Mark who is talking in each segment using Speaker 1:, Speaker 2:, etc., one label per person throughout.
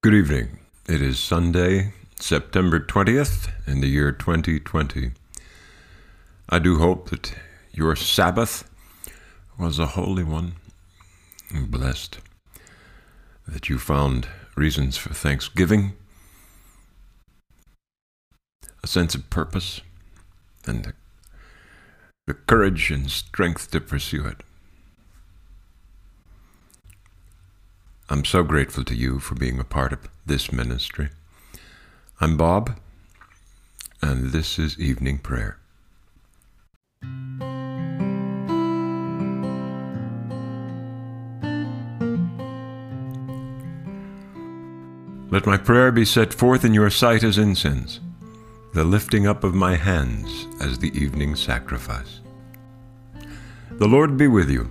Speaker 1: Good evening. It is Sunday, September 20th, in the year 2020. I do hope that your Sabbath was a holy one and blessed, that you found reasons for thanksgiving, a sense of purpose, and the courage and strength to pursue it. I'm so grateful to you for being a part of this ministry. I'm Bob, and this is Evening Prayer. Let my prayer be set forth in your sight as incense, the lifting up of my hands as the evening sacrifice. The Lord be with you.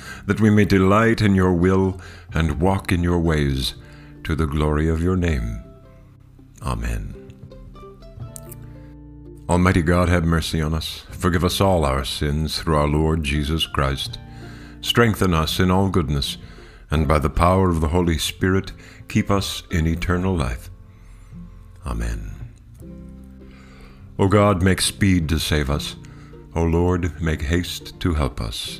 Speaker 1: that we may delight in your will and walk in your ways to the glory of your name. Amen. Almighty God, have mercy on us. Forgive us all our sins through our Lord Jesus Christ. Strengthen us in all goodness, and by the power of the Holy Spirit, keep us in eternal life. Amen. O God, make speed to save us. O Lord, make haste to help us.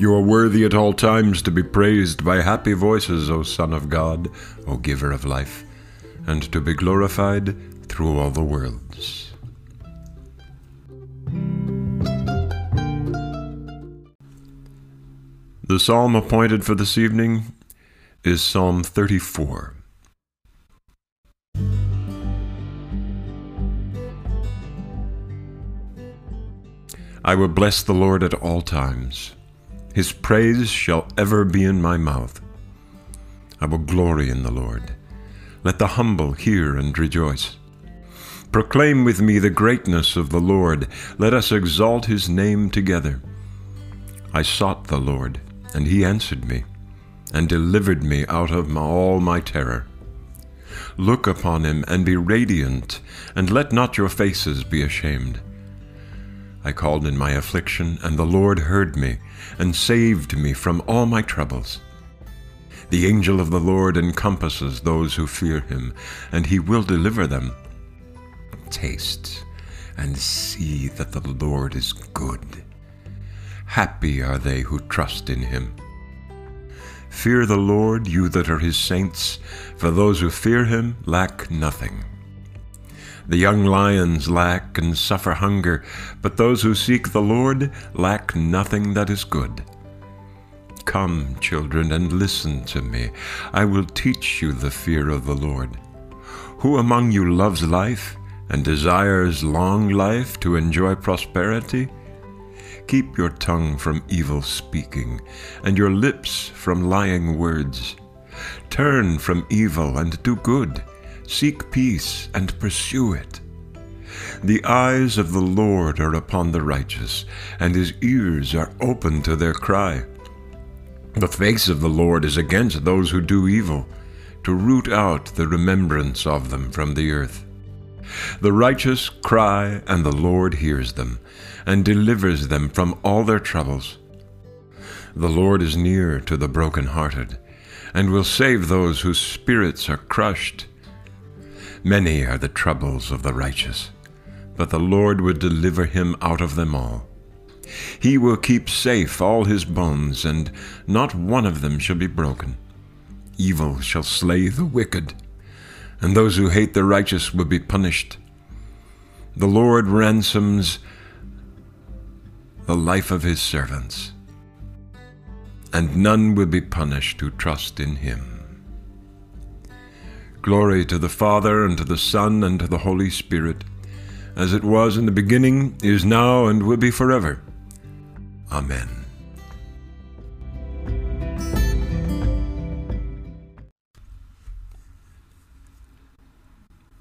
Speaker 1: You are worthy at all times to be praised by happy voices, O Son of God, O Giver of life, and to be glorified through all the worlds. The psalm appointed for this evening is Psalm 34. I will bless the Lord at all times. His praise shall ever be in my mouth. I will glory in the Lord. Let the humble hear and rejoice. Proclaim with me the greatness of the Lord. Let us exalt his name together. I sought the Lord, and he answered me, and delivered me out of my, all my terror. Look upon him and be radiant, and let not your faces be ashamed. I called in my affliction, and the Lord heard me, and saved me from all my troubles. The angel of the Lord encompasses those who fear him, and he will deliver them. Taste and see that the Lord is good. Happy are they who trust in him. Fear the Lord, you that are his saints, for those who fear him lack nothing. The young lions lack and suffer hunger, but those who seek the Lord lack nothing that is good. Come, children, and listen to me. I will teach you the fear of the Lord. Who among you loves life and desires long life to enjoy prosperity? Keep your tongue from evil speaking, and your lips from lying words. Turn from evil and do good Seek peace and pursue it. The eyes of the Lord are upon the righteous, and his ears are open to their cry. The face of the Lord is against those who do evil, to root out the remembrance of them from the earth. The righteous cry, and the Lord hears them, and delivers them from all their troubles. The Lord is near to the broken-hearted, and will save those whose spirits are crushed. Many are the troubles of the righteous, but the Lord will deliver him out of them all. He will keep safe all his bones, and not one of them shall be broken. Evil shall slay the wicked, and those who hate the righteous will be punished. The Lord ransoms the life of his servants, and none will be punished who trust in him. Glory to the Father, and to the Son, and to the Holy Spirit, as it was in the beginning, is now, and will be forever. Amen.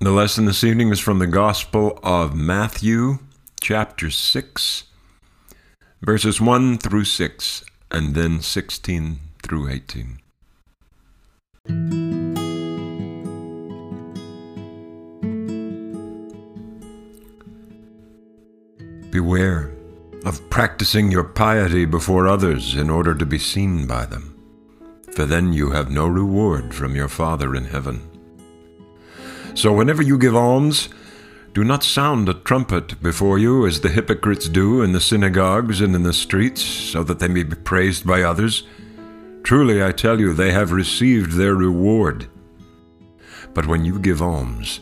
Speaker 1: The lesson this evening is from the Gospel of Matthew, chapter 6, verses 1 through 6, and then 16 through 18. Beware of practicing your piety before others in order to be seen by them, for then you have no reward from your Father in heaven. So whenever you give alms, do not sound a trumpet before you as the hypocrites do in the synagogues and in the streets, so that they may be praised by others. Truly I tell you, they have received their reward. But when you give alms,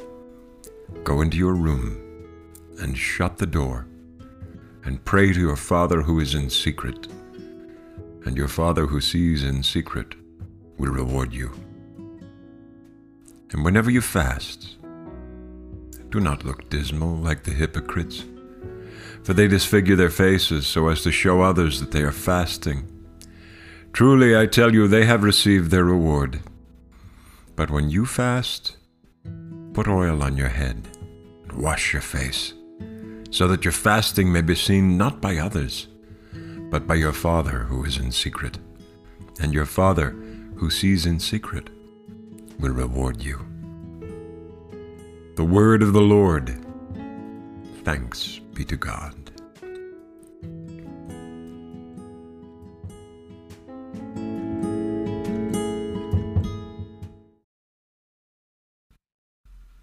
Speaker 1: go into your room and shut the door, and pray to your Father who is in secret, and your Father who sees in secret will reward you. And whenever you fast, do not look dismal like the hypocrites, for they disfigure their faces so as to show others that they are fasting. Truly, I tell you, they have received their reward. But when you fast, put oil on your head wash your face, so that your fasting may be seen not by others, but by your Father who is in secret. And your Father who sees in secret will reward you. The word of the Lord. Thanks be to God.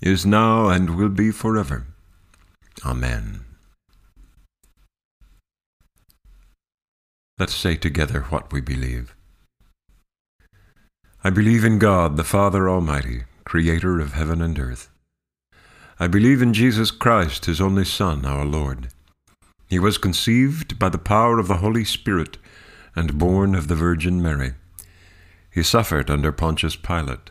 Speaker 1: is now, and will be forever. Amen. Let's say together what we believe. I believe in God, the Father Almighty, creator of heaven and earth. I believe in Jesus Christ, his only Son, our Lord. He was conceived by the power of the Holy Spirit and born of the Virgin Mary. He suffered under Pontius Pilate,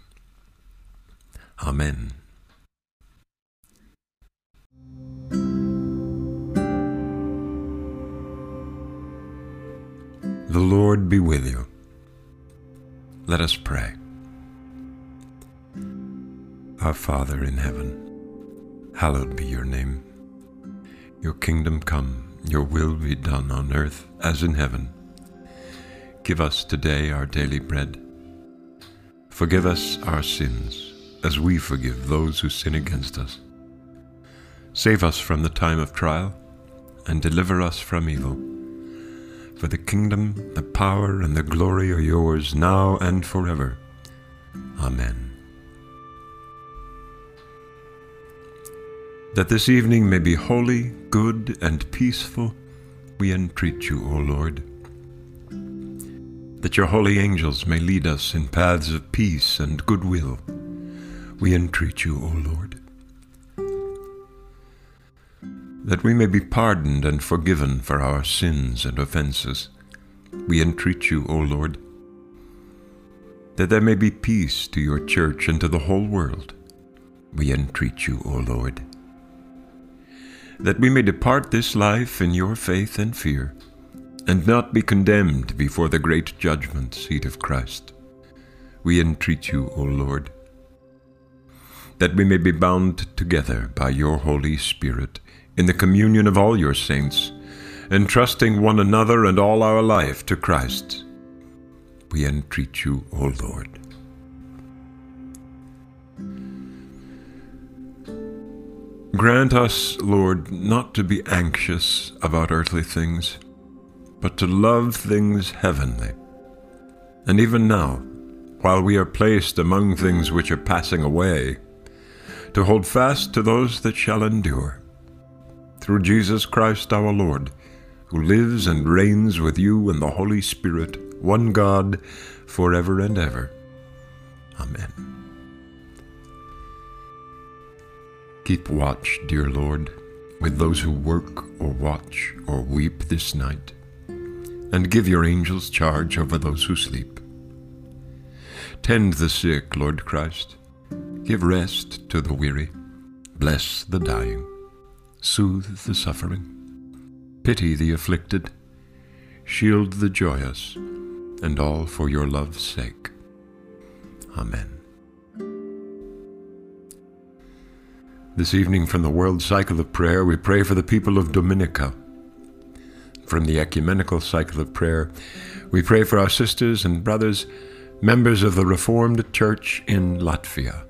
Speaker 1: Amen. The Lord be with you. Let us pray. Our Father in heaven, hallowed be your name. Your kingdom come, your will be done on earth as in heaven. Give us today our daily bread. Forgive us our sins, as we forgive those who sin against us. Save us from the time of trial, and deliver us from evil. For the kingdom, the power, and the glory are yours now and forever. Amen. That this evening may be holy, good, and peaceful, we entreat you, O Lord. That your holy angels may lead us in paths of peace and goodwill, we entreat you, O Lord. That we may be pardoned and forgiven for our sins and offenses, we entreat you, O Lord. That there may be peace to your church and to the whole world, we entreat you, O Lord that we may depart this life in your faith and fear, and not be condemned before the great judgment seat of Christ. We entreat you, O Lord, that we may be bound together by your Holy Spirit in the communion of all your saints, entrusting one another and all our life to Christ. We entreat you, O Lord. Grant us, Lord, not to be anxious about earthly things, but to love things heavenly. And even now, while we are placed among things which are passing away, to hold fast to those that shall endure. Through Jesus Christ our Lord, who lives and reigns with you in the Holy Spirit, one God, for ever and ever. Amen. Keep watch, dear Lord, with those who work or watch or weep this night, and give your angels charge over those who sleep. Tend the sick, Lord Christ. Give rest to the weary. Bless the dying. Soothe the suffering. Pity the afflicted. Shield the joyous, and all for your love's sake. Amen. This evening, from the World Cycle of Prayer, we pray for the people of Dominica. From the Ecumenical Cycle of Prayer, we pray for our sisters and brothers, members of the Reformed Church in Latvia.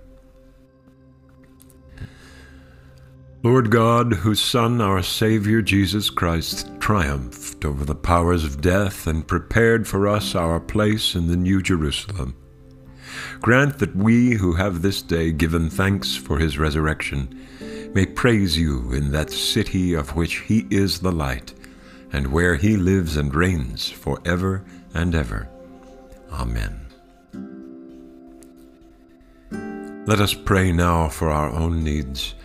Speaker 1: Lord God, whose Son, our Savior Jesus Christ, triumphed over the powers of death and prepared for us our place in the New Jerusalem Grant that we who have this day given thanks for his resurrection may praise you in that city of which he is the light, and where he lives and reigns for ever and ever. Amen. Let us pray now for our own needs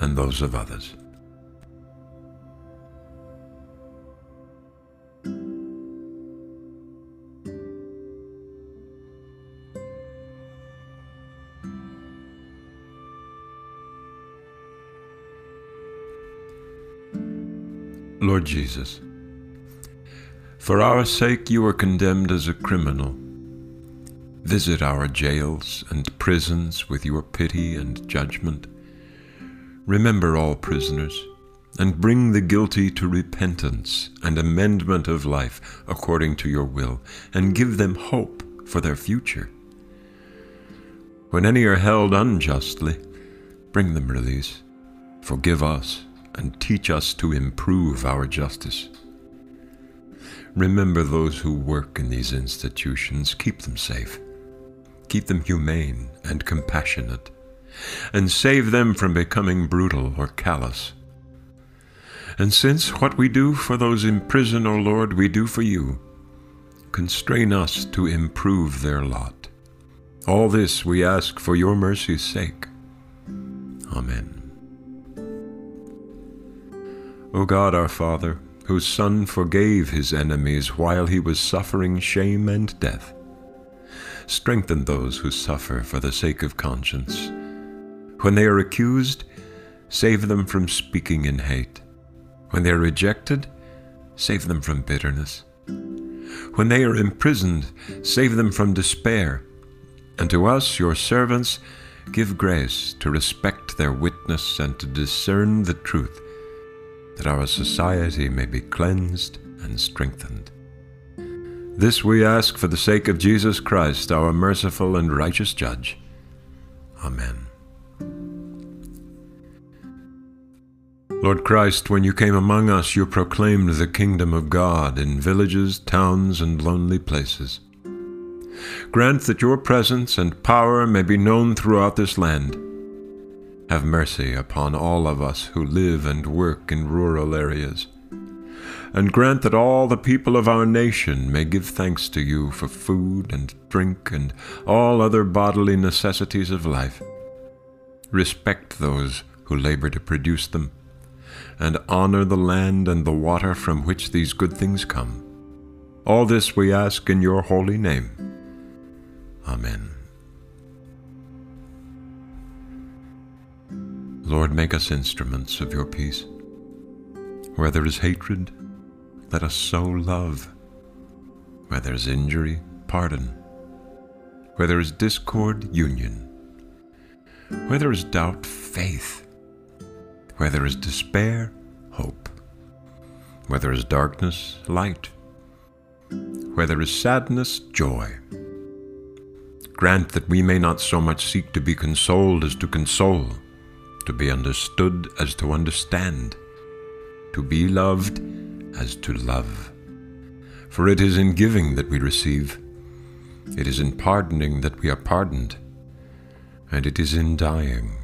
Speaker 1: and those of others. Lord Jesus, for our sake you were condemned as a criminal. Visit our jails and prisons with your pity and judgment. Remember all prisoners, and bring the guilty to repentance and amendment of life according to your will, and give them hope for their future. When any are held unjustly, bring them release. Forgive us and teach us to improve our justice. Remember those who work in these institutions, keep them safe, keep them humane and compassionate, and save them from becoming brutal or callous. And since what we do for those in prison, O Lord, we do for you, constrain us to improve their lot. All this we ask for your mercy's sake. Amen. O God our Father, whose Son forgave his enemies while he was suffering shame and death, strengthen those who suffer for the sake of conscience. When they are accused, save them from speaking in hate. When they are rejected, save them from bitterness. When they are imprisoned, save them from despair. And to us, your servants, give grace to respect their witness and to discern the truth that our society may be cleansed and strengthened. This we ask for the sake of Jesus Christ, our merciful and righteous Judge. Amen. Lord Christ, when you came among us, you proclaimed the kingdom of God in villages, towns, and lonely places. Grant that your presence and power may be known throughout this land. Have mercy upon all of us who live and work in rural areas and grant that all the people of our nation may give thanks to you for food and drink and all other bodily necessities of life. Respect those who labor to produce them, and honor the land and the water from which these good things come. All this we ask in your holy name. Amen. Lord, make us instruments of your peace. Where there is hatred, let us sow love. Where there is injury, pardon. Where there is discord, union. Where there is doubt, faith. Where there is despair, hope. Where there is darkness, light. Where there is sadness, joy. Grant that we may not so much seek to be consoled as to console, to be understood as to understand, to be loved as to love. For it is in giving that we receive, it is in pardoning that we are pardoned, and it is in dying